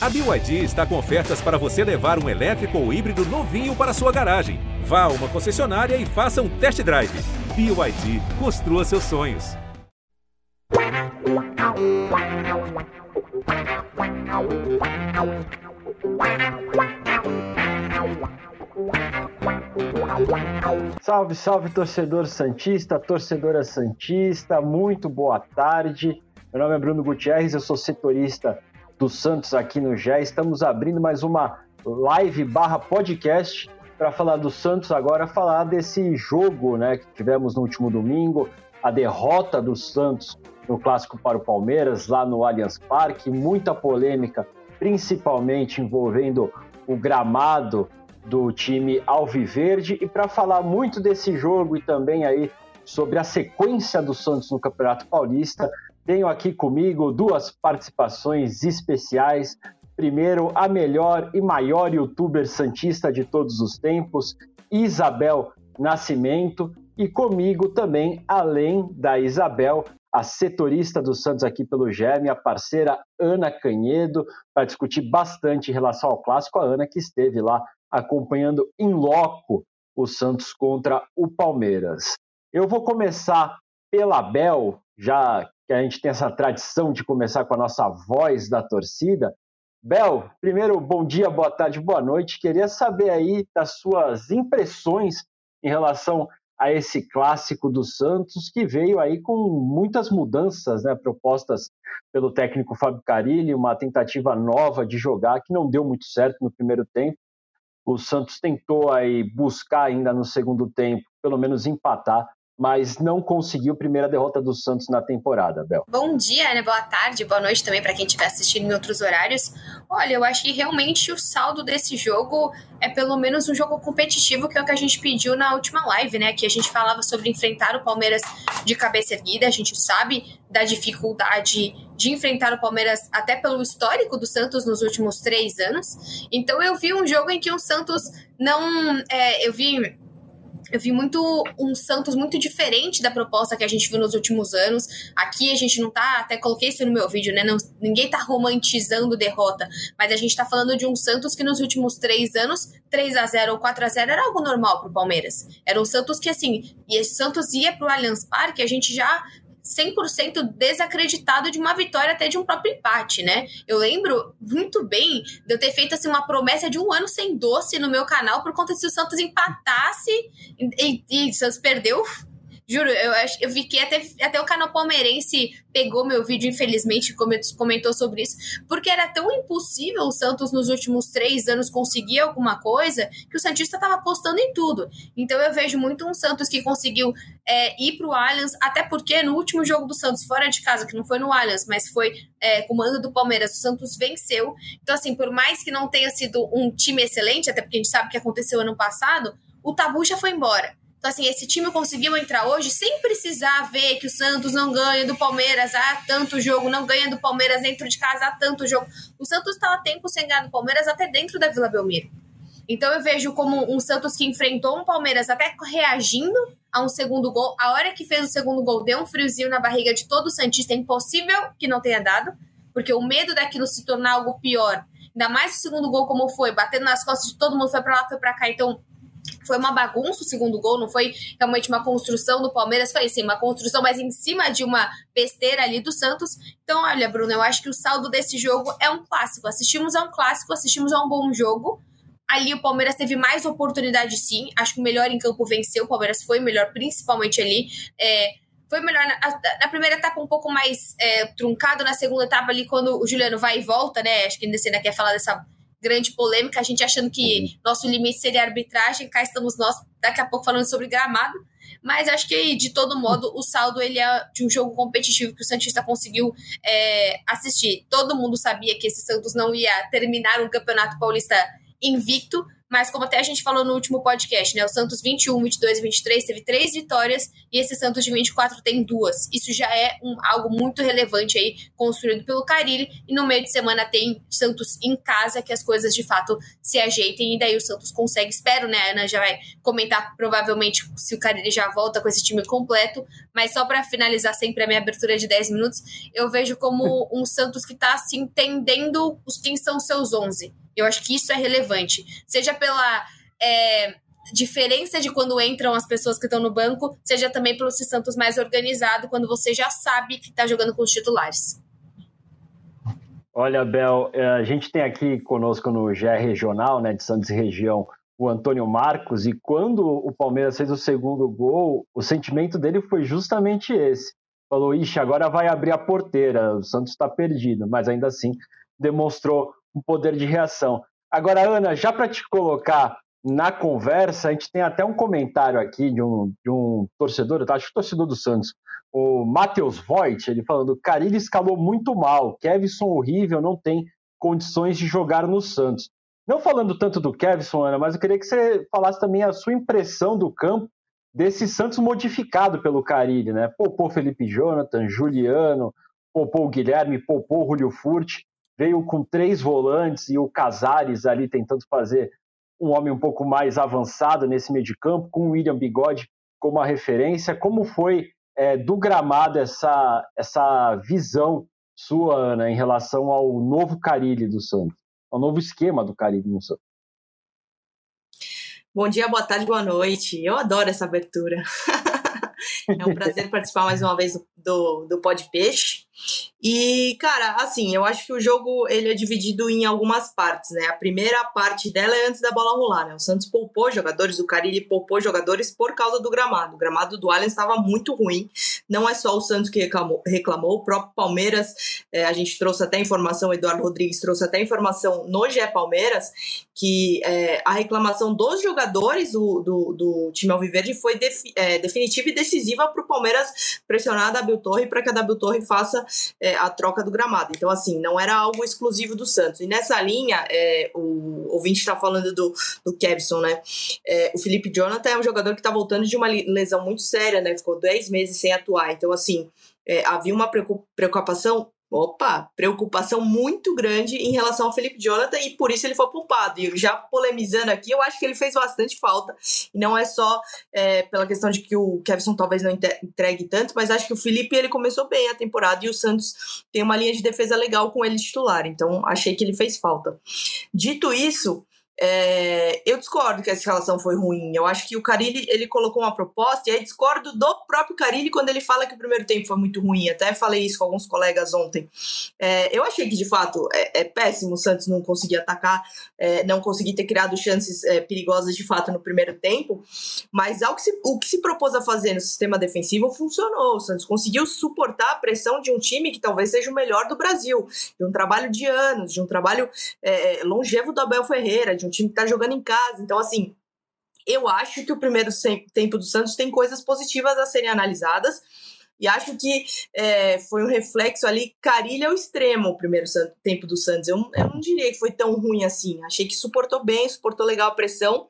A BYD está com ofertas para você levar um elétrico ou híbrido novinho para sua garagem. Vá a uma concessionária e faça um test drive. BYD, construa seus sonhos. Salve, salve torcedor Santista, torcedora Santista, muito boa tarde. Meu nome é Bruno Gutierrez, eu sou setorista do Santos aqui no GE. Estamos abrindo mais uma live barra podcast para falar do Santos agora, falar desse jogo né, que tivemos no último domingo, a derrota do Santos no clássico para o Palmeiras, lá no Allianz Parque, muita polêmica, principalmente envolvendo o gramado do time Alviverde. E para falar muito desse jogo e também aí sobre a sequência do Santos no Campeonato Paulista, tenho aqui comigo duas participações especiais. Primeiro, a melhor e maior youtuber santista de todos os tempos, Isabel Nascimento, e comigo também, além da Isabel, a setorista do Santos aqui pelo GE, minha parceira Ana Canhedo, para discutir bastante em relação ao clássico. A Ana que esteve lá acompanhando em loco o Santos contra o Palmeiras. Eu vou começar pela Bel, já que a gente tem essa tradição de começar com a nossa voz da torcida. Bel, primeiro, bom dia, boa tarde, boa noite. Queria saber aí das suas impressões em relação a esse clássico do Santos, que veio aí com muitas mudanças né, propostas pelo técnico Fábio Carilli, uma tentativa nova de jogar que não deu muito certo no primeiro tempo. O Santos tentou aí buscar ainda no segundo tempo, pelo menos empatar, mas não conseguiu primeira derrota do Santos na temporada, Bel. Bom dia, né? Boa tarde, boa noite também para quem estiver assistindo em outros horários. Olha, eu acho que realmente o saldo desse jogo é pelo menos um jogo competitivo, que é o que a gente pediu na última live, né? Que a gente falava sobre enfrentar o Palmeiras de cabeça erguida. A gente sabe da dificuldade de enfrentar o Palmeiras até pelo histórico do Santos nos últimos três anos. Então eu vi um jogo em que o Santos não. É, eu vi eu vi muito um Santos muito diferente da proposta que a gente viu nos últimos anos. Aqui a gente não tá, até coloquei isso no meu vídeo, né? Não, ninguém tá romantizando derrota, mas a gente tá falando de um Santos que nos últimos três anos, 3 a 0 ou 4 a 0 era algo normal pro Palmeiras. Era um Santos que, assim, e esse Santos ia pro Allianz Parque, a gente já 100% desacreditado de uma vitória até de um próprio empate, né? Eu lembro muito bem de eu ter feito assim uma promessa de um ano sem doce no meu canal por conta se o Santos empatasse e, e, e Santos perdeu Juro, eu, eu fiquei até, até o canal palmeirense pegou meu vídeo, infelizmente, comentou sobre isso, porque era tão impossível o Santos nos últimos três anos conseguir alguma coisa que o Santista estava apostando em tudo. Então eu vejo muito um Santos que conseguiu é, ir para o Allianz, até porque no último jogo do Santos, fora de casa, que não foi no Allianz, mas foi é, com o mando do Palmeiras, o Santos venceu. Então, assim, por mais que não tenha sido um time excelente, até porque a gente sabe o que aconteceu ano passado, o tabu já foi embora. Então, assim, esse time conseguiu entrar hoje sem precisar ver que o Santos não ganha do Palmeiras há tanto jogo, não ganha do Palmeiras dentro de casa há tanto jogo. O Santos estava tempo sem ganhar do Palmeiras até dentro da Vila Belmiro. Então eu vejo como um Santos que enfrentou um Palmeiras até reagindo a um segundo gol. A hora que fez o segundo gol deu um friozinho na barriga de todo o Santista. É impossível que não tenha dado, porque o medo daquilo se tornar algo pior, ainda mais o segundo gol como foi, batendo nas costas de todo mundo, foi para lá, foi para cá. Então foi uma bagunça o segundo gol, não foi realmente uma construção do Palmeiras, foi assim, uma construção, mas em cima de uma besteira ali do Santos. Então, olha, Bruno, eu acho que o saldo desse jogo é um clássico. Assistimos a um clássico, assistimos a um bom jogo. Ali o Palmeiras teve mais oportunidade, sim. Acho que o melhor em campo venceu. O Palmeiras foi melhor, principalmente ali. É, foi melhor na, na, primeira etapa um pouco mais é, truncado, na segunda etapa ali quando o Juliano vai e volta, né? Acho que ainda ainda quer falar dessa grande polêmica, a gente achando que uhum. nosso limite seria arbitragem, cá estamos nós daqui a pouco falando sobre gramado, mas acho que de todo modo o saldo ele é de um jogo competitivo que o Santista conseguiu é, assistir. Todo mundo sabia que esse Santos não ia terminar um campeonato paulista invicto, mas como até a gente falou no último podcast, né? O Santos 21, 22 e 23 teve três vitórias e esse Santos de 24 tem duas. Isso já é um, algo muito relevante aí, construído pelo Carilli. E no meio de semana tem Santos em casa, que as coisas de fato se ajeitem e daí o Santos consegue. Espero, né? A Ana já vai comentar provavelmente se o Carilli já volta com esse time completo, mas só para finalizar sempre a minha abertura de 10 minutos, eu vejo como um Santos que está se entendendo os quem são seus 11 eu acho que isso é relevante. Seja pela é, diferença de quando entram as pessoas que estão no banco, seja também pelo se Santos mais organizado, quando você já sabe que está jogando com os titulares. Olha, Bel, é, a gente tem aqui conosco no GE Regional, né, de Santos Região, o Antônio Marcos, e quando o Palmeiras fez o segundo gol, o sentimento dele foi justamente esse. Falou, ixi, agora vai abrir a porteira, o Santos está perdido, mas ainda assim demonstrou um poder de reação. Agora, Ana, já para te colocar na conversa, a gente tem até um comentário aqui de um, de um torcedor, tá? acho que torcedor do Santos, o Matheus Voigt, ele falando: Carilli escalou muito mal, Kevson horrível, não tem condições de jogar no Santos. Não falando tanto do Kevson, Ana, mas eu queria que você falasse também a sua impressão do campo desse Santos modificado pelo Carilli, né? Poupou Felipe Jonathan, Juliano, poupou Guilherme, poupou Julio Furti veio com três volantes e o Casares ali tentando fazer um homem um pouco mais avançado nesse meio de campo, com o William Bigode como a referência. Como foi é, do gramado essa, essa visão sua, Ana, em relação ao novo Carilli do Santos, ao novo esquema do Carilli no Santos? Bom dia, boa tarde, boa noite. Eu adoro essa abertura. é um prazer participar mais uma vez do, do Pod Peixe. E, cara, assim, eu acho que o jogo ele é dividido em algumas partes, né? A primeira parte dela é antes da bola rolar, né? O Santos poupou jogadores, o Carilli poupou jogadores por causa do gramado. O gramado do Allianz estava muito ruim. Não é só o Santos que reclamou, reclamou o próprio Palmeiras, é, a gente trouxe até informação, Eduardo Rodrigues trouxe até informação no GE Palmeiras, que é, a reclamação dos jogadores do, do, do time Alviverde foi defi, é, definitiva e decisiva para o Palmeiras pressionar a W Torre para que a W Torre faça é, a troca do gramado. Então, assim, não era algo exclusivo do Santos. E nessa linha, é, o ouvinte está falando do, do Kevson, né? É, o Felipe Jonathan é um jogador que está voltando de uma lesão muito séria, né? Ficou 10 meses sem atuar. Então, assim, é, havia uma preocupação opa, preocupação muito grande em relação ao Felipe Jonathan e por isso ele foi poupado. E já polemizando aqui, eu acho que ele fez bastante falta. E não é só é, pela questão de que o Kevson talvez não entregue tanto, mas acho que o Felipe ele começou bem a temporada e o Santos tem uma linha de defesa legal com ele titular. Então achei que ele fez falta. Dito isso, é, eu discordo que essa escalação foi ruim. Eu acho que o Carilli ele colocou uma proposta e aí discordo do próprio Carilli quando ele fala que o primeiro tempo foi muito ruim. Até falei isso com alguns colegas ontem. É, eu achei que de fato é, é, péssimo o Santos não conseguir atacar, é, não conseguir ter criado chances é, perigosas de fato no primeiro tempo. Mas ao que se, o que se propôs a fazer no sistema defensivo funcionou. O Santos conseguiu suportar a pressão de um time que talvez seja o melhor do Brasil, de um trabalho de anos, de um trabalho é, longevo do Abel Ferreira, de um time que tá jogando em casa. Então, assim, eu acho que o primeiro tempo do Santos tem coisas positivas a serem analisadas. E acho que é, foi um reflexo ali, carilha ao extremo o primeiro tempo do Santos. Eu, eu não diria que foi tão ruim assim. Achei que suportou bem, suportou legal a pressão.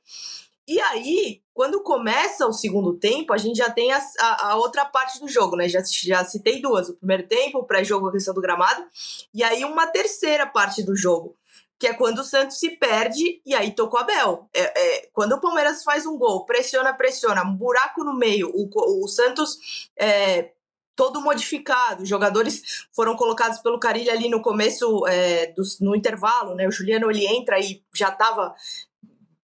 E aí, quando começa o segundo tempo, a gente já tem a, a, a, outra parte do jogo, né? Já, já citei duas: o primeiro tempo, o pré-jogo, a questão do gramado, e aí uma terceira parte do jogo, que é quando o Santos se perde e aí tocou a Bel. É, é, quando o Palmeiras faz um gol, pressiona, pressiona, um buraco no meio, o, o Santos é, todo modificado, os jogadores foram colocados pelo Carilho ali no começo, é, do, no intervalo, né? O Juliano ele entra e já estava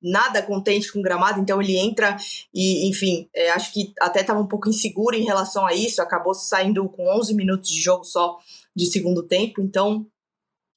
nada contente com o gramado, então ele entra e, enfim, é, acho que até estava um pouco inseguro em relação a isso, acabou saindo com 11 minutos de jogo só de segundo tempo, então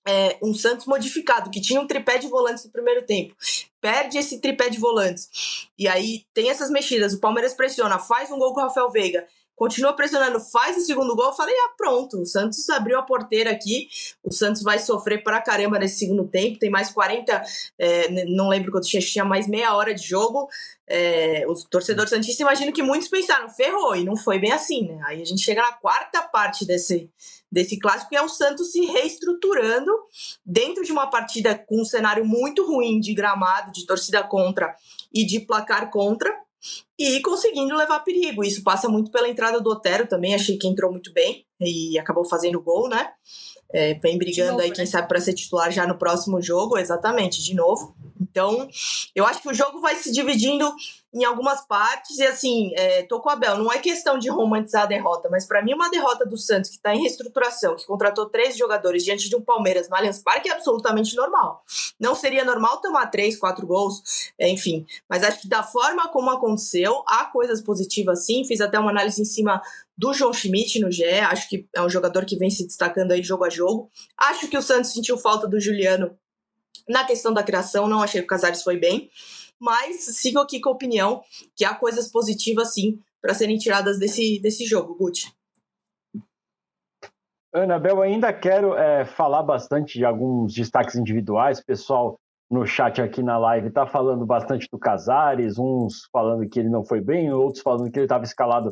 é, um Santos modificado, que tinha um tripé de volantes no primeiro tempo. Perde esse tripé de volantes. E aí tem essas mexidas. O Palmeiras pressiona, faz um gol com o Rafael Veiga. Continua pressionando, faz o segundo gol. Eu falei, ah, pronto, o Santos abriu a porteira aqui. O Santos vai sofrer pra caramba nesse segundo tempo. Tem mais 40, é, não lembro quanto tinha, tinha mais meia hora de jogo. É, os torcedores Santistas, imagino que muitos pensaram, ferrou, e não foi bem assim, né? Aí a gente chega na quarta parte desse, desse clássico, que é o Santos se reestruturando dentro de uma partida com um cenário muito ruim de gramado, de torcida contra e de placar contra e conseguindo levar perigo. Isso passa muito pela entrada do Otero também, achei que entrou muito bem e acabou fazendo gol, né? É, vem brigando novo, aí, quem né? sabe, para ser titular já no próximo jogo, exatamente, de novo. Então, eu acho que o jogo vai se dividindo em algumas partes, e assim, é, tô com a Bel, não é questão de romantizar a derrota, mas para mim uma derrota do Santos, que está em reestruturação, que contratou três jogadores diante de um Palmeiras no Allianz Parque, é absolutamente normal. Não seria normal tomar três, quatro gols, é, enfim, mas acho que da forma como aconteceu, há coisas positivas sim, fiz até uma análise em cima do João Schmidt no GE, acho que é um jogador que vem se destacando aí jogo a jogo. Acho que o Santos sentiu falta do Juliano na questão da criação, não achei que o Casares foi bem mas sigo aqui com a opinião que há coisas positivas sim para serem tiradas desse, desse jogo, Gucci. Anabel, ainda quero é, falar bastante de alguns destaques individuais. Pessoal no chat aqui na live está falando bastante do Casares, uns falando que ele não foi bem, outros falando que ele estava escalado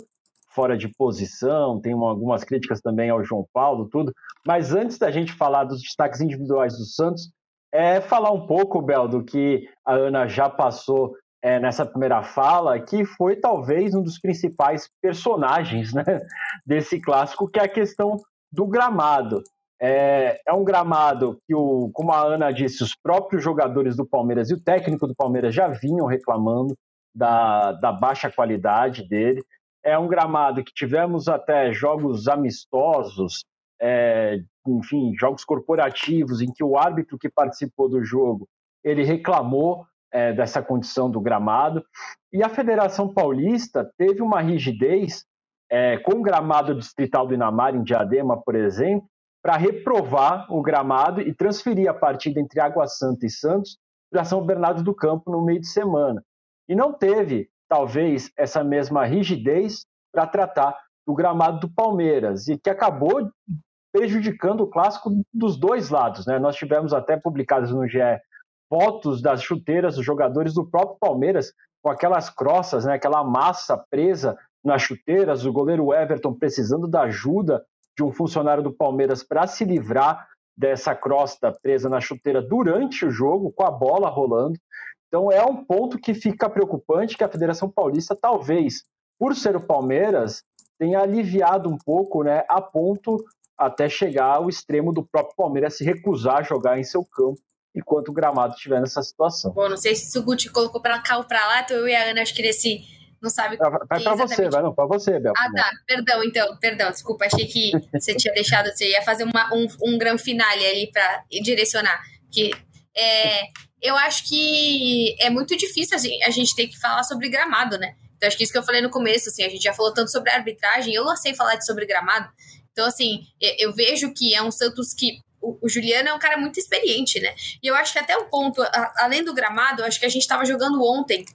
fora de posição, tem uma, algumas críticas também ao João Paulo, tudo. Mas antes da gente falar dos destaques individuais do Santos, é falar um pouco, Bel, do que a Ana já passou é, nessa primeira fala, que foi talvez um dos principais personagens né, desse clássico, que é a questão do gramado. É, é, um gramado que, o, como a Ana disse, os próprios jogadores do Palmeiras e o técnico do Palmeiras já vinham reclamando da, da baixa qualidade dele. É um gramado que tivemos até jogos amistosos é, enfim, jogos corporativos em que o árbitro que participou do jogo ele reclamou é, dessa condição do gramado e a Federação Paulista teve uma rigidez é, com o gramado distrital do Inamar em Diadema, por exemplo, para reprovar o gramado e transferir a partida entre Água Santa e Santos para São Bernardo do Campo no meio de semana. E não teve, talvez, essa mesma rigidez para tratar do gramado do Palmeiras, e que acabou prejudicando o clássico dos dois lados. Né? Nós tivemos até publicadas no GE fotos das chuteiras dos jogadores do próprio Palmeiras com aquelas crossas, né? aquela massa presa nas chuteiras, o goleiro Everton precisando da ajuda de um funcionário do Palmeiras para se livrar dessa crosta presa na chuteira durante o jogo, com a bola rolando. Então é um ponto que fica preocupante que a Federação Paulista, talvez, por ser o Palmeiras, tenha aliviado um pouco, né, a ponto até chegar ao extremo do próprio Palmeiras se recusar a jogar em seu campo enquanto o gramado estiver nessa situação. Bom, não sei se o Guti colocou para cá ou para lá, então eu e a Ana acho que nesse não sabe. Vai para exatamente... você, vai não, para você, Bel. Ah, tá. Perdão, então, perdão, desculpa, achei que você tinha deixado, você ia fazer uma, um, um grande finale ali para direcionar. Que é, eu acho que é muito difícil assim, a gente ter que falar sobre gramado, né? Então, acho que isso que eu falei no começo, assim, a gente já falou tanto sobre arbitragem, eu não sei falar sobre gramado, então, assim, eu vejo que é um Santos que o, Juliano é um cara muito experiente, né? E eu acho que até um ponto, além do gramado, acho que a gente estava jogando ontem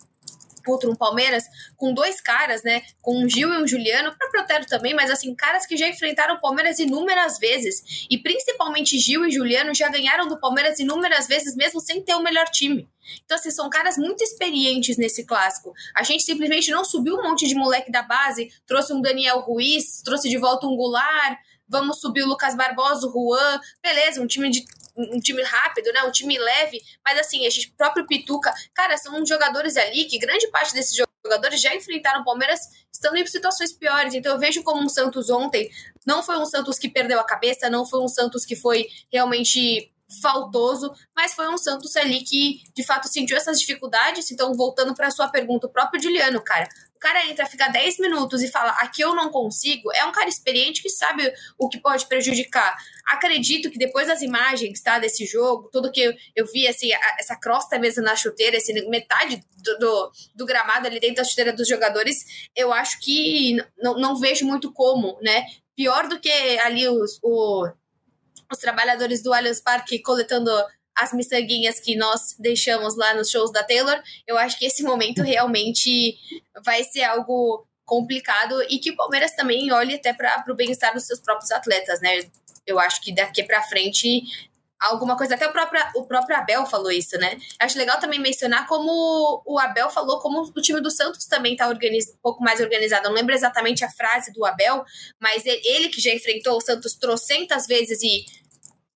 contra um Palmeiras com dois caras, né? Com um Gil e um Juliano, para Protero também, mas assim, caras que já enfrentaram o Palmeiras inúmeras vezes. E principalmente Gil e Juliano já ganharam do Palmeiras inúmeras vezes, mesmo sem ter o melhor time. Então, assim, são caras muito experientes nesse clássico. A gente simplesmente não subiu um monte de moleque da base, trouxe um Daniel Ruiz, trouxe de volta um Goulart, vamos subir o Lucas Barbosa, o Juan, beleza, um time de um time rápido, né? Um time leve, mas assim, a gente próprio Pituca, cara, são jogadores ali que grande parte desses jogadores já enfrentaram o Palmeiras estando em situações piores. Então eu vejo como um Santos ontem não foi um Santos que perdeu a cabeça, não foi um Santos que foi realmente faltoso, mas foi um Santos ali que de fato sentiu essas dificuldades. Então, voltando para sua pergunta, o próprio Juliano, cara, o cara entra, fica 10 minutos e fala, aqui eu não consigo, é um cara experiente que sabe o que pode prejudicar. Acredito que depois das imagens, tá, desse jogo, tudo que eu, vi, assim, a, essa crosta mesmo na chuteira, esse, metade do, do, do, gramado ali dentro da chuteira dos jogadores, eu acho que não, não vejo muito como, né? Pior do que ali os, o, os trabalhadores do Allianz Parque coletando as miçanguinhas que nós deixamos lá nos shows da Taylor, eu acho que esse momento realmente vai ser algo complicado e que o Palmeiras também olhe até para o bem-estar dos seus próprios atletas, né? Eu acho que daqui para frente alguma coisa. Até o próprio, o próprio Abel falou isso, né? Acho legal também mencionar como o Abel falou, como o time do Santos também está um pouco mais organizado. Eu não lembro exatamente a frase do Abel, mas ele, ele que já enfrentou o Santos trocentas vezes e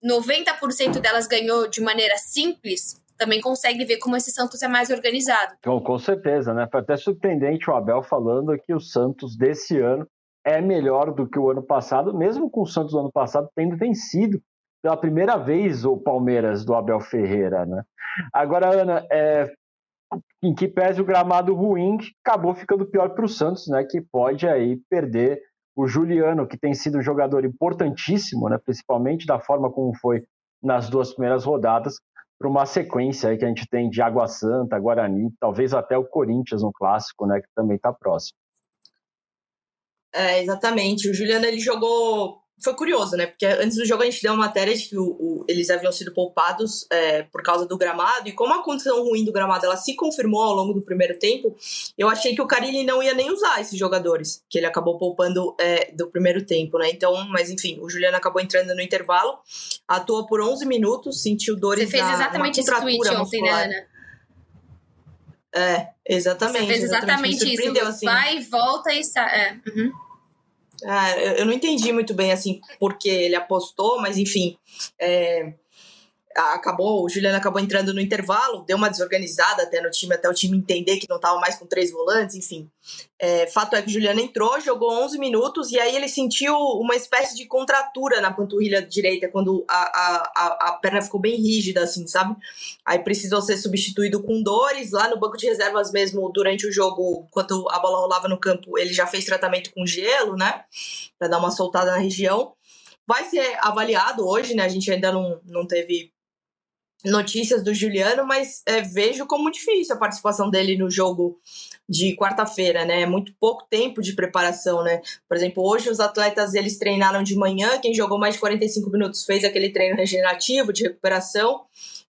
90% delas ganhou de maneira simples, também consegue ver como esse Santos é mais organizado. Com, com certeza, né? Foi até surpreendente o Abel falando que o Santos desse ano é melhor do que o ano passado, mesmo com o Santos do ano passado tendo vencido pela primeira vez o Palmeiras do Abel Ferreira, né? Agora, Ana, é, em que pese o gramado ruim, acabou ficando pior para o Santos, né? Que pode aí perder o Juliano, que tem sido um jogador importantíssimo, né? Principalmente da forma como foi nas duas primeiras rodadas, para uma sequência aí que a gente tem de Água Santa, Guarani, talvez até o Corinthians no clássico, né? Que também está próximo. É, exatamente. O Juliano ele jogou foi curioso, né? Porque antes do jogo a gente deu uma matéria de que o, o, eles haviam sido poupados é, por causa do gramado, e como a condição ruim do gramado ela se confirmou ao longo do primeiro tempo, eu achei que o Carilli não ia nem usar esses jogadores, que ele acabou poupando é, do primeiro tempo, né? Então, mas enfim, o Juliano acabou entrando no intervalo, atuou por 11 minutos, sentiu dores Você fez na, exatamente esse tweet ontem, né, Ana? É, exatamente. Você fez exatamente, exatamente isso. Assim. Vai, volta e sai. É. Uhum. Ah, eu não entendi muito bem assim porque ele apostou, mas enfim, é, acabou, o Juliano acabou entrando no intervalo, deu uma desorganizada até no time, até o time entender que não estava mais com três volantes, enfim. É, fato é que o Juliano entrou, jogou 11 minutos e aí ele sentiu uma espécie de contratura na panturrilha direita quando a, a, a perna ficou bem rígida, assim, sabe? Aí precisou ser substituído com dores. Lá no banco de reservas mesmo, durante o jogo, enquanto a bola rolava no campo, ele já fez tratamento com gelo, né? Para dar uma soltada na região vai ser avaliado hoje, né? A gente ainda não, não teve notícias do Juliano, mas é, vejo como difícil a participação dele no jogo de quarta-feira, né? É muito pouco tempo de preparação, né? Por exemplo, hoje os atletas eles treinaram de manhã, quem jogou mais de 45 minutos fez aquele treino regenerativo de recuperação.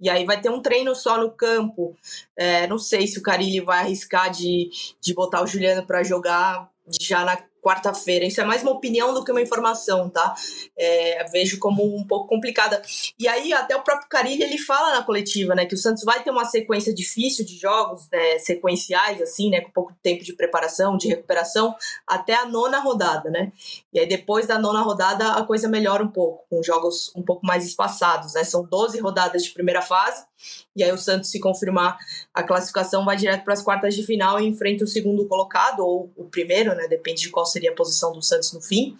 E aí vai ter um treino só no campo. É, não sei se o Carilli vai arriscar de, de botar o Juliano para jogar já na quarta-feira. Isso é mais uma opinião do que uma informação, tá? É, vejo como um pouco complicada. E aí, até o próprio Carilli, ele fala na coletiva, né, que o Santos vai ter uma sequência difícil de jogos, né, sequenciais, assim, né, com pouco tempo de preparação, de recuperação, até a nona rodada, né? E aí, depois da nona rodada, a coisa melhora um pouco, com jogos um pouco mais espaçados, né? São 12 rodadas de primeira fase, e aí o Santos, se confirmar a classificação, vai direto para as quartas de final e enfrenta o segundo colocado, ou o primeiro, né? Depende de qual seria a posição do Santos no fim,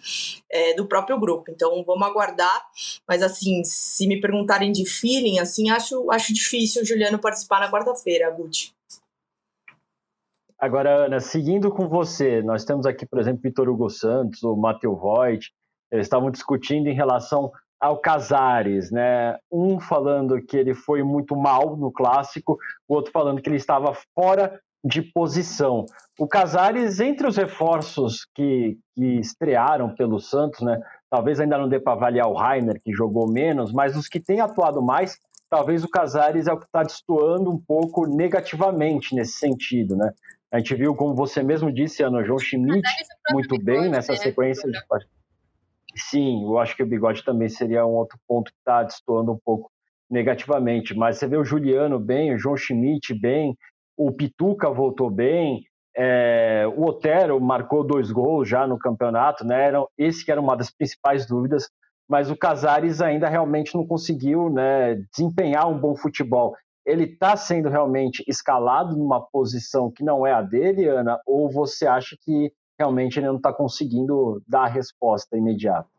é, do próprio grupo. Então vamos aguardar. Mas assim, se me perguntarem de feeling, assim, acho, acho difícil o Juliano participar na quarta-feira, Guti. Agora, Ana, seguindo com você, nós temos aqui, por exemplo, Vitor Hugo Santos, o Matheus Voigt, eles estavam discutindo em relação ao Casares, né? Um falando que ele foi muito mal no clássico, o outro falando que ele estava fora de posição. O Casares, entre os reforços que, que estrearam pelo Santos, né? Talvez ainda não dê para avaliar o Rainer, que jogou menos, mas os que têm atuado mais, talvez o Casares é o que está destoando um pouco negativamente nesse sentido, né? A gente viu, como você mesmo disse, Ana João Schmidt, muito bem nessa né? sequência de Sim, eu acho que o bigode também seria um outro ponto que está destoando um pouco negativamente. Mas você vê o Juliano bem, o João Schmidt bem, o Pituca voltou bem, é, o Otero marcou dois gols já no campeonato, né? Era, esse que era uma das principais dúvidas, mas o Casares ainda realmente não conseguiu né, desempenhar um bom futebol. Ele está sendo realmente escalado numa posição que não é a dele, Ana, ou você acha que realmente ele não está conseguindo dar a resposta imediata.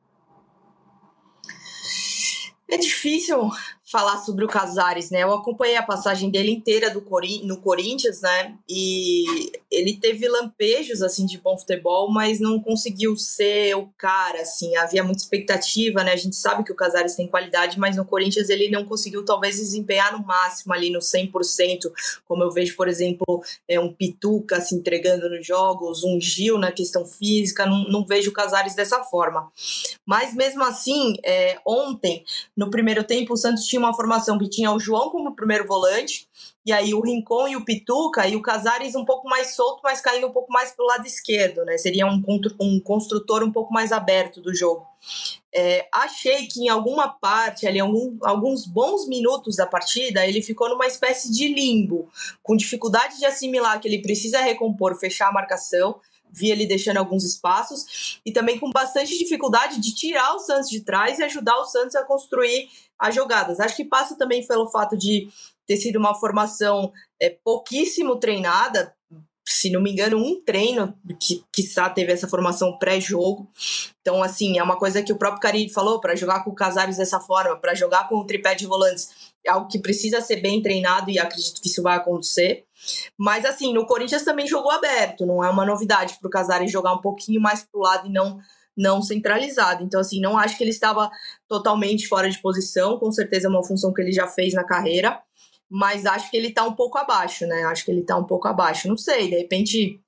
É difícil falar sobre o Casares, né? Eu acompanhei a passagem dele inteira do Corin no Corinthians, né? E ele teve lampejos assim de bom futebol, mas não conseguiu ser o cara, assim. Havia muita expectativa, né? A gente sabe que o Casares tem qualidade, mas no Corinthians ele não conseguiu talvez desempenhar no máximo ali no 100%, como eu vejo, por exemplo, é um Pituca se entregando nos jogos, um Gil na questão física, não, não vejo o Casares dessa forma. Mas mesmo assim, é, ontem, no primeiro tempo, o Santos tinha tinha uma formação que tinha o João como primeiro volante, e aí o Rincon e o Pituca, e o Casares um pouco mais solto, mas caindo um pouco mais para o lado esquerdo, né? Seria um, um construtor um pouco mais aberto do jogo. É, achei que em alguma parte, ali, algum, alguns bons minutos da partida, ele ficou numa espécie de limbo, com dificuldade de assimilar que ele precisa recompor, fechar a marcação, vi ele deixando alguns espaços e também com bastante dificuldade de tirar o Santos de trás e ajudar o Santos a construir as jogadas. Acho que passa também pelo fato de ter sido uma formação é, pouquíssimo treinada, se não me engano, um treino que quiçá teve essa formação pré-jogo. Então, assim, é uma coisa que o próprio Carilli falou, para jogar com o Casares dessa forma, para jogar com o tripé de volantes, algo que precisa ser bem treinado e acredito que isso vai acontecer. Mas, assim, no Corinthians também jogou aberto, não é uma novidade para o Casares jogar um pouquinho mais para o lado e não não centralizado. Então, assim, não acho que ele estava totalmente fora de posição, com certeza é uma função que ele já fez na carreira mas acho que ele está um pouco abaixo, né? Acho que ele está um pouco abaixo. Não sei, de repente,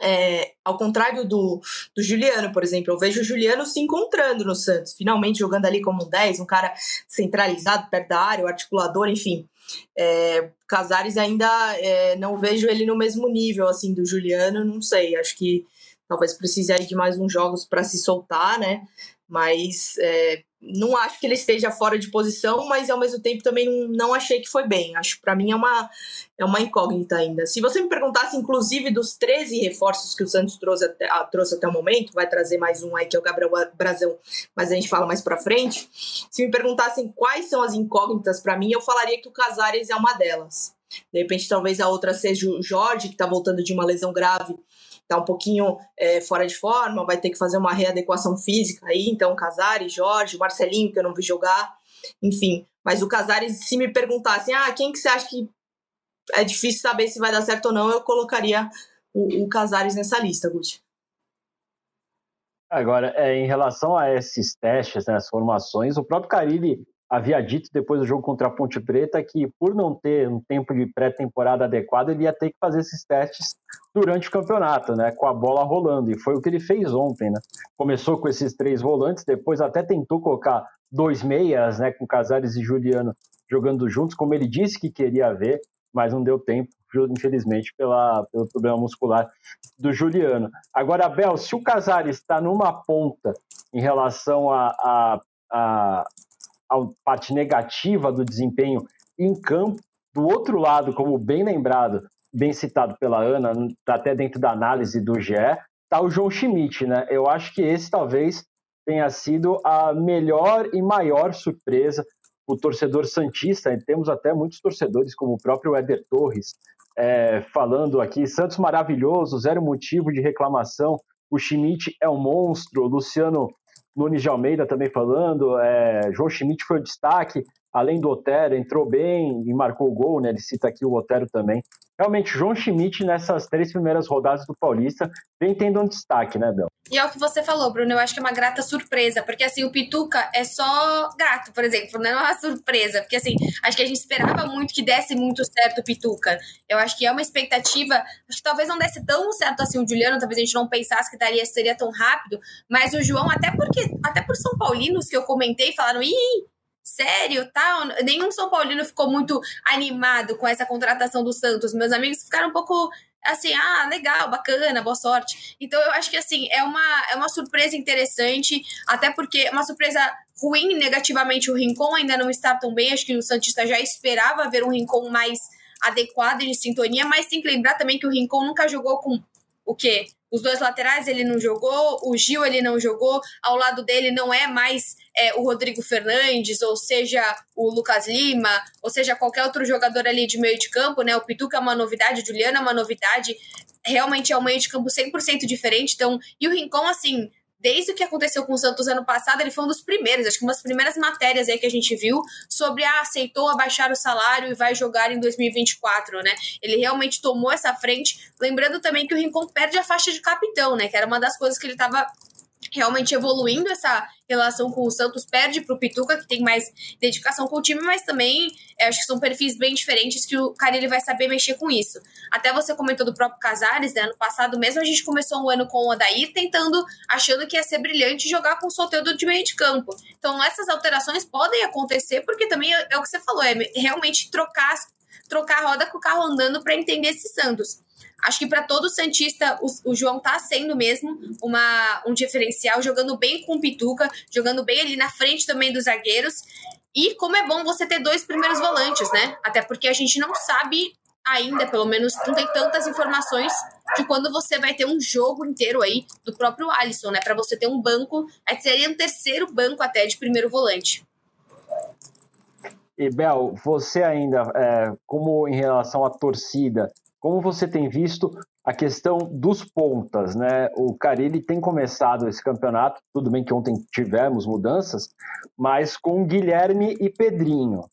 é, ao contrário do, do Juliano, por exemplo, eu vejo o Juliano se encontrando no Santos, finalmente jogando ali como um 10, um cara centralizado perto da área, o articulador, enfim. É, Casares ainda é, não vejo ele no mesmo nível assim do Juliano, não sei, acho que talvez precise aí de mais uns jogos para se soltar, né? Mas é, não acho que ele esteja fora de posição, mas ao mesmo tempo também não, achei que foi bem. Acho para mim é uma, é uma incógnita ainda. Se você me perguntasse, inclusive, dos 13 reforços que o Santos trouxe até, ah, trouxe até o momento, vai trazer mais um aí que é o Gabriel Brazão, mas a gente fala mais para frente. Se me perguntassem quais são as incógnitas para mim, eu falaria que o Casares é uma delas. De repente, talvez a outra seja o Jorge, que está voltando de uma lesão grave tá um pouquinho é, fora de forma, vai ter que fazer uma readequação física aí, então Casares, Jorge, Marcelinho, que eu não vi jogar, enfim. Mas o Casares, se me perguntassem, ah, quem que você acha que é difícil saber se vai dar certo ou não, eu colocaria o, o Casares nessa lista, Guti. Agora, é, em relação a esses testes, né, as formações, o próprio Carilli havia dito depois do jogo contra a Ponte Preta que, por não ter um tempo de pré-temporada adequado, ele ia ter que fazer esses testes durante o campeonato, né, com a bola rolando, e foi o que ele fez ontem, né? Começou com esses três volantes, depois até tentou colocar dois meias, né, com Casares e Juliano jogando juntos, como ele disse que queria ver, mas não deu tempo, infelizmente, pela, pelo problema muscular do Juliano. Agora, Bel, se o Casares está numa ponta em relação a, a, a a parte negativa do desempenho em campo. Do outro lado, como bem lembrado, bem citado pela Ana, tá até dentro da análise do GE, tá o João Schmidt, né? Eu acho que esse talvez tenha sido a melhor e maior surpresa o torcedor santista. Temos até muitos torcedores, como o próprio Éder Torres, é, falando aqui: Santos maravilhoso, zero motivo de reclamação. O Schmidt é um monstro. O Luciano Nunes de Almeida também falando, é, João Schmidt foi o destaque, além do Otero, entrou bem e marcou o gol, né? Ele cita aqui o Otero também. Realmente, João Schmidt, nessas três primeiras rodadas do Paulista, vem tendo um destaque, né, Bel? E é o que você falou, Bruno, eu acho que é uma grata surpresa, porque assim, o Pituca é só gato, por exemplo, não é uma surpresa, porque assim, acho que a gente esperava muito que desse muito certo o Pituca. Eu acho que é uma expectativa, acho que talvez não desse tão certo assim o Juliano, talvez a gente não pensasse que daria, seria tão rápido, mas o João, até porque, até por São Paulinos que eu comentei, falaram, ih, sério, tal. Nenhum São Paulino ficou muito animado com essa contratação do Santos. Meus amigos ficaram um pouco assim, ah, legal, bacana, boa sorte. Então eu acho que assim, é uma, é uma surpresa interessante, até porque é uma surpresa ruim negativamente o Rincon ainda não está tão bem, acho que o Santista já esperava ver um Rincon mais adequado e de sintonia, mas tem que lembrar também que o Rincon nunca jogou com o quê? Os dois laterais ele não jogou, o Gil ele não jogou, ao lado dele não é mais é, o Rodrigo Fernandes, ou seja, o Lucas Lima, ou seja, qualquer outro jogador ali de meio de campo, né? O Pituca é uma novidade, o Juliano é uma novidade, realmente é um meio de campo 100% diferente, então, e o Rincon, assim, desde o que aconteceu com o Santos ano passado, ele foi um dos primeiros, acho que uma das primeiras matérias aí que a gente viu sobre ah, aceitou abaixar o salário e vai jogar em 2024, né? Ele realmente tomou essa frente, lembrando também que o Rincon perde a faixa de capitão, né? Que era uma das coisas que ele estava realmente evoluindo essa relação com o Santos, perde para o Pituca, que tem mais dedicação com o time, mas também é, acho que são perfis bem diferentes que o cara ele vai saber mexer com isso. Até você comentou do próprio Casares, né? Ano passado mesmo a gente começou um ano com o Odair tentando, achando que ia ser brilhante jogar com o Soteldo de meio de campo. Então essas alterações podem acontecer, porque também é, é o que você falou, é realmente trocar, trocar a roda com o carro andando para entender esse Santos. Acho que para todo Santista, o, o, João tá sendo mesmo uma, um diferencial, jogando bem com o Pituca, jogando bem ali na frente também dos zagueiros. E como é bom você ter dois primeiros volantes, né? Até porque a gente não sabe ainda, pelo menos não tem tantas informações de quando você vai ter um jogo inteiro aí do próprio Alisson, né? Para você ter um banco, seria um terceiro banco até de primeiro volante. E Bel, você ainda, é, como em relação à torcida, como você tem visto a questão dos pontas, né? O Carilli tem começado esse campeonato, tudo bem que ontem tivemos mudanças, mas com Guilherme e Pedrinho.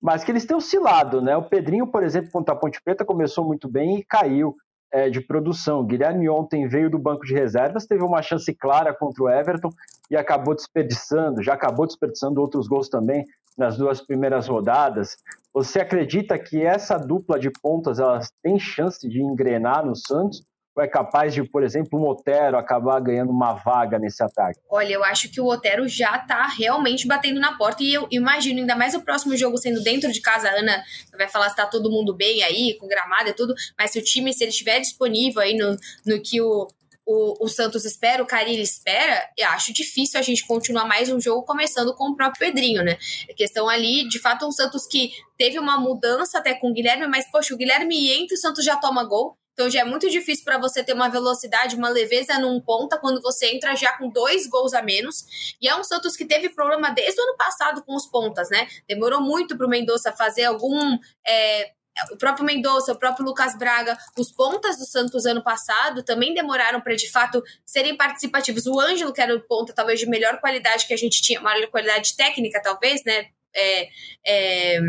Mas que eles têm oscilado, né? O Pedrinho, por exemplo, contra a Ponte Preta começou muito bem e caiu é, de produção. Guilherme ontem veio do banco de reservas, teve uma chance clara contra o Everton e acabou desperdiçando, já acabou desperdiçando outros gols também nas duas primeiras rodadas. Você acredita que essa dupla de pontas elas tem chance de engrenar no Santos? É capaz de, por exemplo, o Otero acabar ganhando uma vaga nesse ataque? Olha, eu acho que o Otero já tá realmente batendo na porta e eu imagino, ainda mais o próximo jogo sendo dentro de casa, a Ana vai falar se tá todo mundo bem aí, com gramado e tudo, mas se o time, se ele estiver disponível aí no, no que o, o, o Santos espera, o Carilli espera, eu acho difícil a gente continuar mais um jogo começando com o próprio Pedrinho, né? A questão ali, de fato, um Santos que teve uma mudança até com o Guilherme, mas, poxa, o Guilherme entra, o Santos já toma gol. Então já é muito difícil para você ter uma velocidade, uma leveza num ponta quando você entra já com dois gols a menos. E é um Santos que teve problema desde o ano passado com os pontas, né? Demorou muito para o Mendonça fazer algum é, o próprio Mendonça, o próprio Lucas Braga, os pontas do Santos ano passado também demoraram para de fato serem participativos. O Ângelo, que era o ponta talvez de melhor qualidade que a gente tinha, maior qualidade técnica, talvez, né? É, é,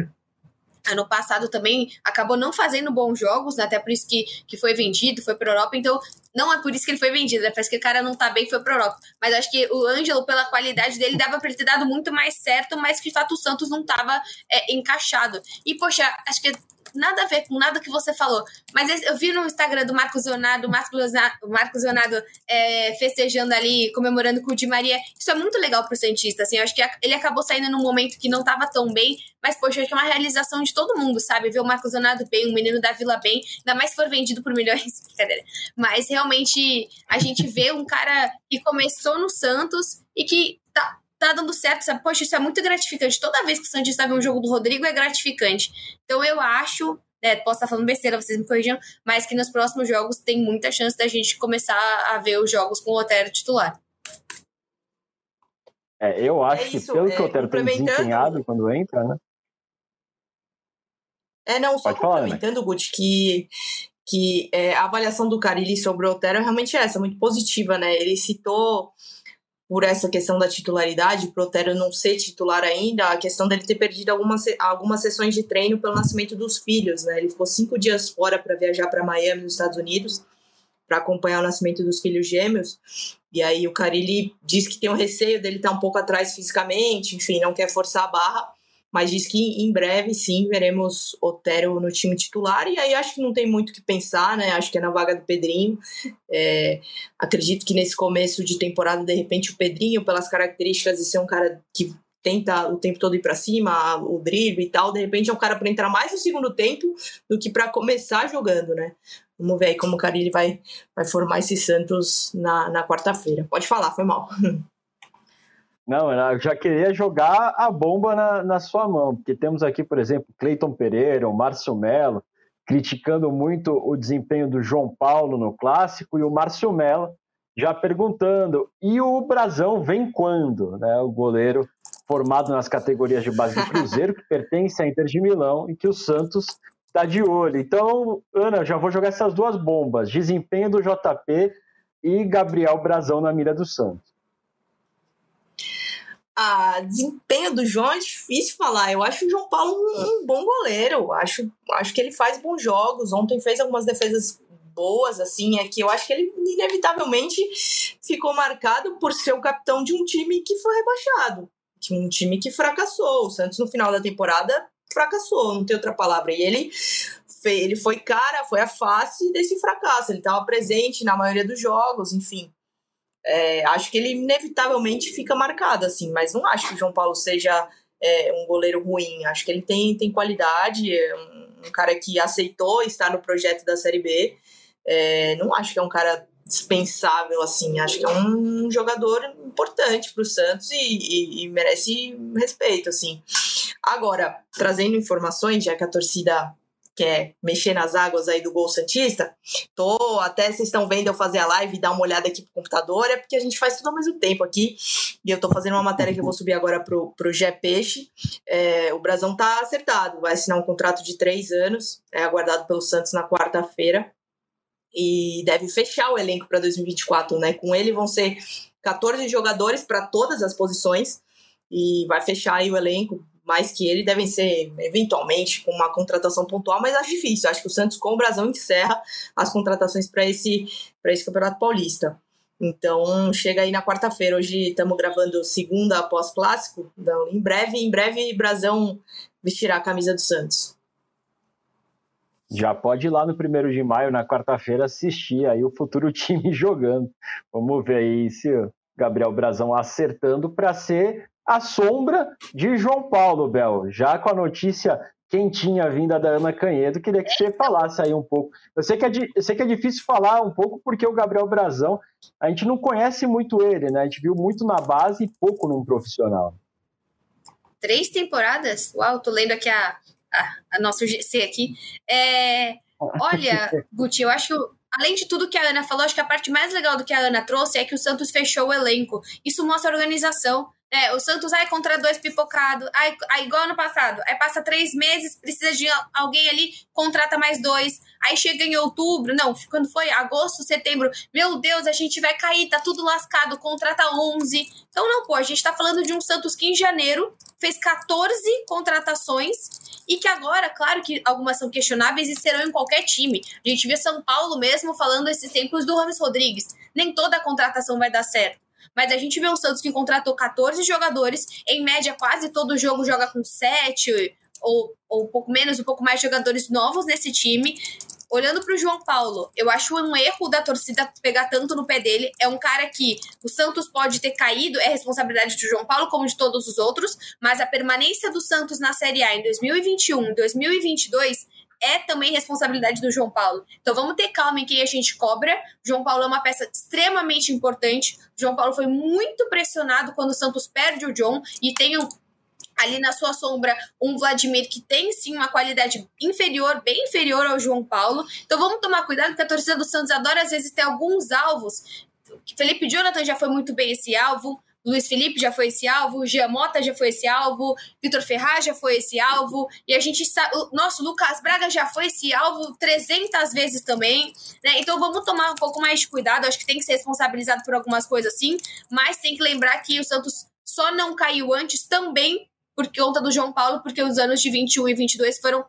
ano passado também acabou não fazendo bons jogos, né? até por isso que, que foi vendido, foi para Europa. Então, não é por isso que ele foi vendido, né? Parece que o cara não tá bem, foi para Europa. Mas acho que o Ângelo, pela qualidade dele, dava para ter dado muito mais certo, mas que de fato o Santos não tava é, encaixado. E, poxa, acho que nada a ver com nada que você falou. Mas eu vi no Instagram do Marcos Leonardo, o Marcos Leonardo é, festejando ali, comemorando com o Di Maria. Isso é muito legal pro Santista, assim. Eu acho que ele acabou saindo num momento que não estava tão bem, mas, poxa, acho que é uma realização de todo mundo, sabe? Ver o Marcos Leonardo bem, o menino da Vila bem, ainda mais se for vendido por milhões, brincadeira. Mas realmente a gente vê um cara que começou no Santos e que tá, tá dando certo, sabe? Poxa, isso é muito gratificante. Toda vez que o Santista vê um jogo do Rodrigo é gratificante. Então eu acho, né, posso estar falando besteira, vocês me corrijam, mas que nos próximos jogos tem muita chance da gente começar a ver os jogos com o Otero titular. É, eu acho é isso, que pelo é, que o Otero tem desempenhado quando entra, né? É, não, só Pode complementando, falar, né? Guti, que que é, a avaliação do Carilli sobre o Otero é realmente essa, muito positiva, né? Ele citou por essa questão da titularidade, pro Otero não ser titular ainda, a questão dele ter perdido algumas, algumas sessões de treino pelo nascimento dos filhos, né? Ele ficou cinco dias fora para viajar para Miami, nos Estados Unidos, para acompanhar o nascimento dos filhos gêmeos. E aí o Carilli diz que tem um receio dele estar tá um pouco atrás fisicamente, enfim, não quer forçar a barra mas diz que em breve sim veremos Otero no time titular e aí acho que não tem muito o que pensar, né? Acho que é na vaga do Pedrinho. É, acredito que nesse começo de temporada, de repente, o Pedrinho, pelas características de ser um cara que tenta o tempo todo ir para cima, o drible e tal, de repente é um cara para entrar mais no segundo tempo do que para começar jogando, né? Vamos ver aí como o Carilli vai, vai formar esse Santos na, na quarta-feira. Pode falar, foi mal. Não, eu já queria jogar a bomba na, na sua mão, porque temos aqui, por exemplo, Cleiton Pereira, o Márcio Mello, criticando muito o desempenho do João Paulo no clássico, e o Márcio Mello já perguntando: e o Brasão vem quando? Né, o goleiro formado nas categorias de base do Cruzeiro, que pertence à Inter de Milão e que o Santos está de olho. Então, Ana, já vou jogar essas duas bombas: desempenho do JP e Gabriel Brasão na mira do Santos a desempenho do João é difícil falar. Eu acho o João Paulo um, um, bom goleiro. Acho, acho que ele faz bons jogos. Ontem fez algumas defesas boas, assim, é que eu acho que ele inevitavelmente ficou marcado por ser o capitão de um time que foi rebaixado. Um time que fracassou. O Santos, no final da temporada, fracassou, não tem outra palavra. E ele, ele foi cara, foi a face desse fracasso. Ele estava presente na maioria dos jogos, enfim. É, acho que ele inevitavelmente fica marcado, assim, mas não acho que o João Paulo seja é, um goleiro ruim. Acho que ele tem, tem qualidade, é um, um cara que aceitou estar no projeto da Série B. É, não acho que é um cara dispensável, assim. Acho que é um jogador importante para o Santos e, e, e, merece respeito, assim. Agora, trazendo informações, já que a torcida quer mexer nas águas aí do Gol Santista, tô até vocês estão vendo eu fazer a live e dar uma olhada aqui pro computador, é porque a gente faz tudo ao mesmo tempo aqui, e eu tô fazendo uma matéria que eu vou subir agora pro, pro Gé Peixe, é, o Brasão tá acertado, vai assinar um contrato de três anos, é aguardado pelo Santos na quarta-feira, e deve fechar o elenco para 2024, né, com ele vão ser 14 jogadores para todas as posições, e vai fechar aí o elenco, mais que ele devem ser eventualmente com uma contratação pontual, mas acho difícil. Acho que o Santos com o Brasão encerra as contratações para esse, esse Campeonato Paulista. Então, chega aí na quarta-feira. Hoje estamos gravando segunda após clássico. Então, em breve, em breve, Brasão vestirá a camisa do Santos. Já pode ir lá no primeiro de maio, na quarta-feira, assistir aí o futuro time jogando. Vamos ver aí se o Gabriel Brasão acertando para ser a sombra de João Paulo, Bel. Já com a notícia quentinha vinda da Ana Canhedo, queria que você falasse aí um pouco. Eu sei que é, eu sei que é difícil falar um pouco porque o Gabriel Brazão, a gente não conhece muito ele, né? A gente viu muito na base e pouco num profissional. Três temporadas? Uau, tô lendo aqui a, a, a nosso GC aqui. É, olha, Guti, eu acho além de tudo que a Ana falou, acho que a parte mais legal do que a Ana trouxe é que o Santos fechou o elenco. Isso mostra a organização. É, o Santos aí contra dois pipocados, aí, aí igual ano passado, aí passa três meses, precisa de alguém ali, contrata mais dois, aí chega em outubro, não, quando foi agosto, setembro, meu Deus, a gente vai cair, tá tudo lascado, contrata 11. Então não, pô, a gente tá falando de um Santos que em janeiro fez 14 contratações e que agora, claro que algumas são questionáveis e serão em qualquer time. A gente vê São Paulo mesmo falando esses tempos do Rames Rodrigues. Nem toda contratação vai dar certo. Mas a gente vê o Santos que contratou 14 jogadores, em média, quase todo jogo joga com 7 ou, ou um pouco menos, um pouco mais jogadores novos nesse time. Olhando para o João Paulo, eu acho um erro da torcida pegar tanto no pé dele. É um cara que o Santos pode ter caído, é responsabilidade do João Paulo, como de todos os outros, mas a permanência do Santos na Série A em 2021, 2022 é também responsabilidade do João Paulo. Então vamos ter calma em quem a gente cobra. O João Paulo é uma peça extremamente importante. O João Paulo foi muito pressionado quando o Santos perde o John e tem um, ali na sua sombra um Vladimir que tem sim uma qualidade inferior, bem inferior ao João Paulo. Então vamos tomar cuidado, porque a torcida do Santos adora às vezes ter alguns alvos. Felipe Jonathan já foi muito bem esse alvo. Luiz Felipe já foi esse alvo, Gia Mota já foi esse alvo, Vitor Ferraz já foi esse alvo, e a gente sabe, nosso Lucas Braga já foi esse alvo 300 vezes também, né? Então vamos tomar um pouco mais de cuidado, acho que tem que ser responsabilizado por algumas coisas sim, mas tem que lembrar que o Santos só não caiu antes também por conta do João Paulo, porque os anos de 21 e 22 foram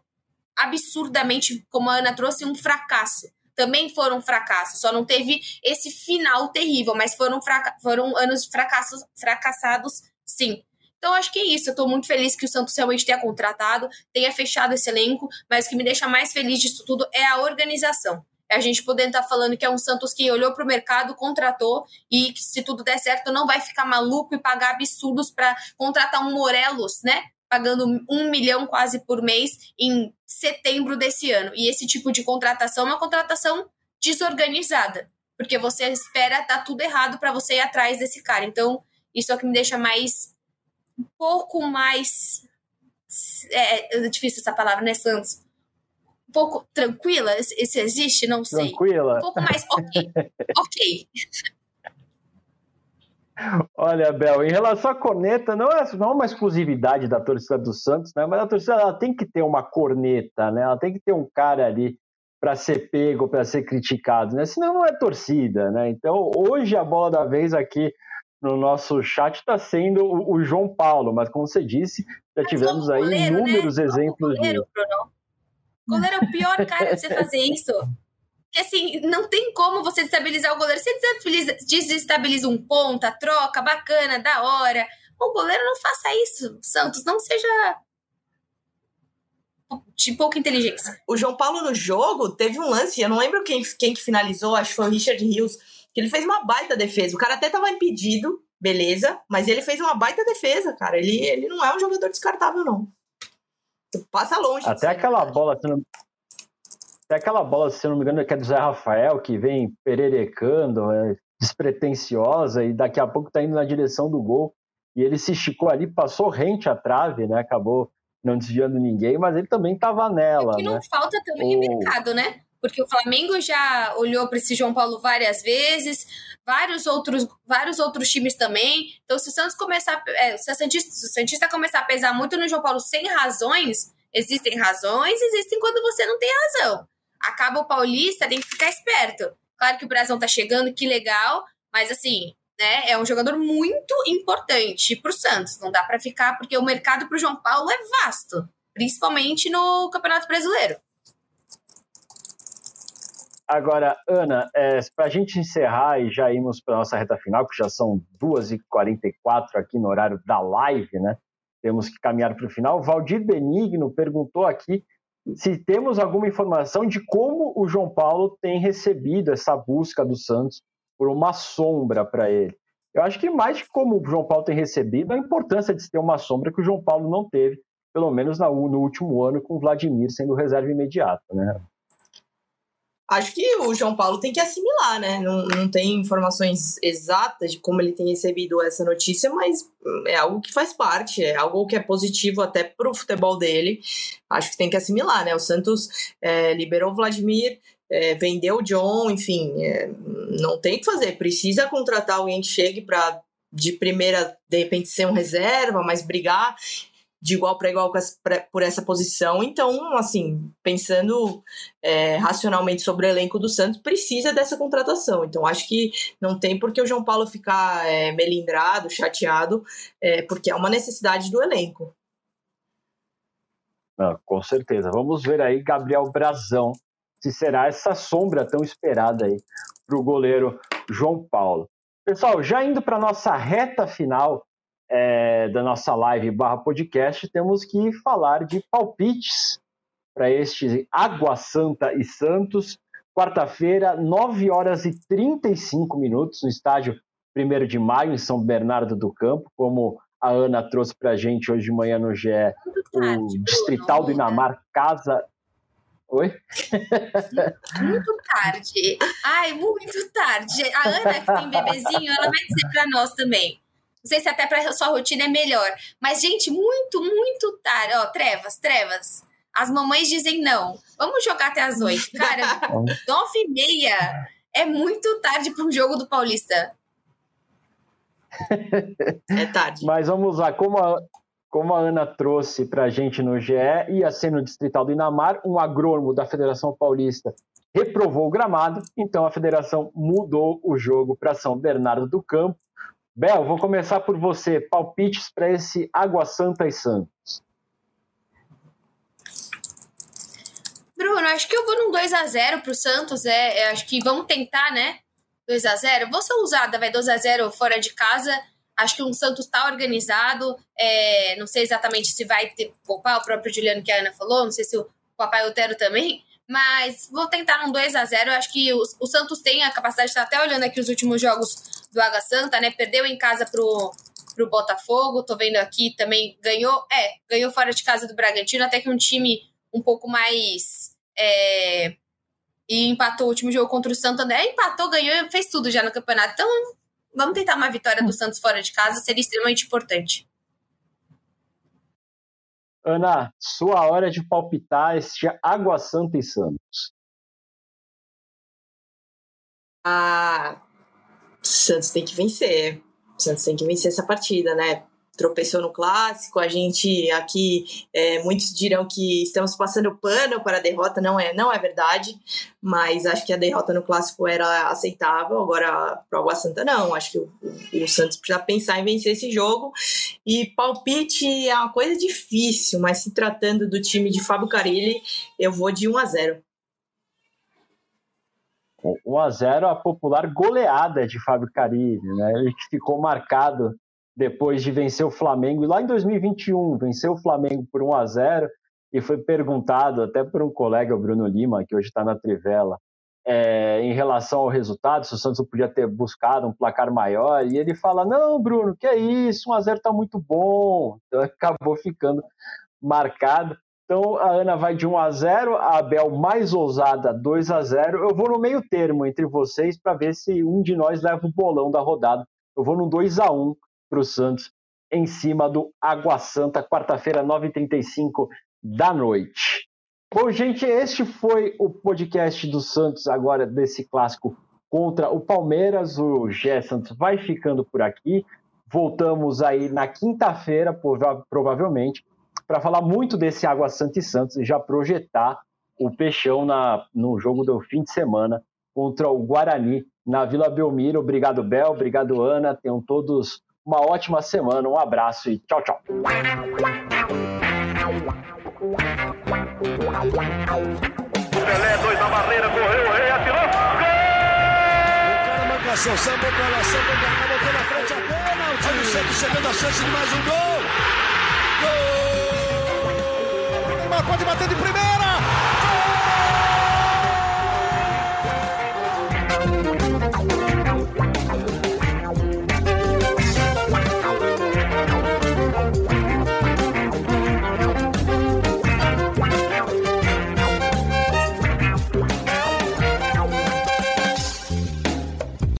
absurdamente, como a Ana trouxe, um fracasso também foram fracassos. Só não teve esse final terrível, mas foram, fraca foram anos fracassos, fracassados, sim. Então, acho que é isso. Eu tô muito feliz que o Santos realmente tenha contratado, tenha fechado esse elenco, mas o que me deixa mais feliz disso tudo é a organização. É a gente poder estar tá falando que é um Santos que olhou para o mercado, contratou e que, se tudo der certo, não vai ficar maluco e pagar absurdos para contratar um Morelos, né? Pagando um milhão quase por mês em setembro desse ano. E esse tipo de contratação é uma contratação desorganizada, porque você espera dar tudo errado para você ir atrás desse cara. Então, isso é o que me deixa mais. um pouco mais. É, é difícil essa palavra, né, Santos? Um pouco tranquila, se existe, não sei. Tranquila. Um pouco mais ok. ok. Olha, Bel, em relação à corneta, não é, não é uma exclusividade da torcida do Santos, né? Mas a torcida ela tem que ter uma corneta, né? Ela tem que ter um cara ali para ser pego, para ser criticado, né? Senão não é torcida, né? Então, hoje a bola da vez aqui no nosso chat está sendo o, o, João Paulo, mas como você disse, já tivemos aí goleiro, inúmeros né? exemplos goleiro, de. Bruno. Goleiro é o pior cara de você fazer isso. Que assim, não tem como você desestabilizar o goleiro. Você desestabiliza, desestabiliza um ponta, troca, bacana, da hora. O goleiro não faça isso, Santos. Não seja de pouca inteligência. O João Paulo no jogo teve um lance, eu não lembro quem, quem que finalizou, acho que foi o Richard Rios, que ele fez uma baita defesa. O cara até tava impedido, beleza, mas ele fez uma baita defesa, cara. Ele, ele não é um jogador descartável, não. Passa longe. Até aquela bola, se não... Até aquela bola, se não me engano, que é do Zé Rafael, que vem pererecando, é despretensiosa, e daqui a pouco tá indo na direção do gol. E ele se esticou ali, passou rente à trave, né? Acabou não desviando ninguém, mas ele também estava nela. O que não né? falta também o... é mercado, né? Porque o Flamengo já olhou para esse João Paulo várias vezes, vários outros, vários outros times também. Então, se o Santos começar, é, se, a Santista, se o Santista começar a pesar muito no João Paulo sem razões, existem razões, existem quando você não tem razão. Acaba o Paulista, tem que ficar esperto. Claro que o Brasil tá chegando, que legal, mas assim, né? É um jogador muito importante para o Santos. Não dá para ficar, porque o mercado para o João Paulo é vasto, principalmente no Campeonato Brasileiro. Agora, Ana, é, para a gente encerrar e já irmos para nossa reta final, que já são 2h44 aqui no horário da live, né? Temos que caminhar para o final. Valdir Benigno perguntou aqui se temos alguma informação de como o João Paulo tem recebido essa busca do Santos por uma sombra para ele. Eu acho que mais que como o João Paulo tem recebido, a importância de se ter uma sombra que o João Paulo não teve, pelo menos no último ano, com o Vladimir sendo reserva imediata, né? Acho que o João Paulo tem que assimilar, né? Não, não tem informações exatas de como ele tem recebido essa notícia, mas é algo que faz parte, é algo que é positivo até para o futebol dele. Acho que tem que assimilar, né? O Santos é, liberou o Vladimir, é, vendeu o John, enfim, é, não tem o que fazer. Precisa contratar alguém que chegue para de primeira, de repente, ser um reserva, mas brigar de igual para igual por essa posição. Então, assim, pensando é, racionalmente sobre o elenco do Santos, precisa dessa contratação. Então, acho que não tem por que o João Paulo ficar é, melindrado, chateado, é, porque é uma necessidade do elenco. Com certeza. Vamos ver aí Gabriel Brazão, se será essa sombra tão esperada aí para o goleiro João Paulo. Pessoal, já indo para nossa reta final, é, da nossa live barra podcast, temos que falar de palpites para este Água Santa e Santos, quarta-feira, 9 horas e 35 minutos, no estádio 1 de maio, em São Bernardo do Campo, como a Ana trouxe para a gente hoje de manhã no GE, o Distrital do Inamar Casa. Oi? Muito tarde. Ai, muito tarde. A Ana, que tem bebezinho, ela vai dizer para nós também. Não sei se até para sua rotina é melhor. Mas, gente, muito, muito tarde. Ó, trevas, trevas. As mamães dizem não. Vamos jogar até as oito. Cara, nove e meia é muito tarde para um jogo do Paulista. É tarde. Mas vamos lá. Como a, como a Ana trouxe para a gente no GE, ia ser no Distrital do Inamar, um agrônomo da Federação Paulista reprovou o gramado, então a federação mudou o jogo para São Bernardo do Campo. Bel, vou começar por você. Palpites para esse Água Santa e Santos. Bruno, acho que eu vou num 2x0 pro Santos. É, é, acho que vamos tentar, né? 2x0. Vou ser ousada, vai 2x0 fora de casa. Acho que um Santos está organizado. É, não sei exatamente se vai ter, poupar o próprio Juliano que a Ana falou. Não sei se o Papai Otero também. Mas vou tentar num 2 a 0 Eu acho que o, o Santos tem a capacidade de estar até olhando aqui os últimos jogos do Água Santa, né? Perdeu em casa pro, pro Botafogo, tô vendo aqui também ganhou, é, ganhou fora de casa do Bragantino, até que um time um pouco mais. É, e empatou o último jogo contra o Santander. Empatou, ganhou, fez tudo já no campeonato. Então, vamos tentar uma vitória do Santos fora de casa, seria extremamente importante. Ana, sua hora de palpitar este Água Santa e Santos. Ah, Santos tem que vencer. Santos tem que vencer essa partida, né? Tropeçou no clássico. A gente aqui, é, muitos dirão que estamos passando pano para a derrota, não é, não é verdade, mas acho que a derrota no clássico era aceitável. Agora, para o Água Santa, não. Acho que o, o, Santos precisa pensar em vencer esse jogo. E palpite é uma coisa difícil, mas se tratando do time de Fábio Carilli, eu vou de 1 a 0. 1 a 0 a popular goleada de Fábio Carilli, né? Ele ficou marcado depois de vencer o Flamengo, lá em 2021 venceu o Flamengo por 1 a 0 e foi perguntado até por um colega, o Bruno Lima, que hoje está na Trivela, é, em relação ao resultado, se o Santos podia ter buscado um placar maior, e ele fala: Não, Bruno, que é isso, 1x0 está muito bom. Então acabou ficando marcado. Então a Ana vai de 1 a 0, a Abel mais ousada 2 a 0. Eu vou no meio termo entre vocês para ver se um de nós leva o bolão da rodada. Eu vou no 2 a 1 para o Santos em cima do Água Santa, quarta-feira, 9h35 da noite. Bom, gente, este foi o podcast do Santos agora desse clássico contra o Palmeiras. O Gé Santos vai ficando por aqui. Voltamos aí na quinta-feira, provavelmente, para falar muito desse Água Santa e Santos e já projetar o Peixão na, no jogo do fim de semana contra o Guarani na Vila Belmiro. Obrigado, Bel. Obrigado, Ana. Tenham todos uma ótima semana. Um abraço e tchau, tchau. Pelé, dois na barreira, correu, o rei, atirou. Gol! O cara marcação, botou na frente a pênalti. Olha o Santos chegando a chance de mais um gol. Gol! O Neymar pode bater de primeira.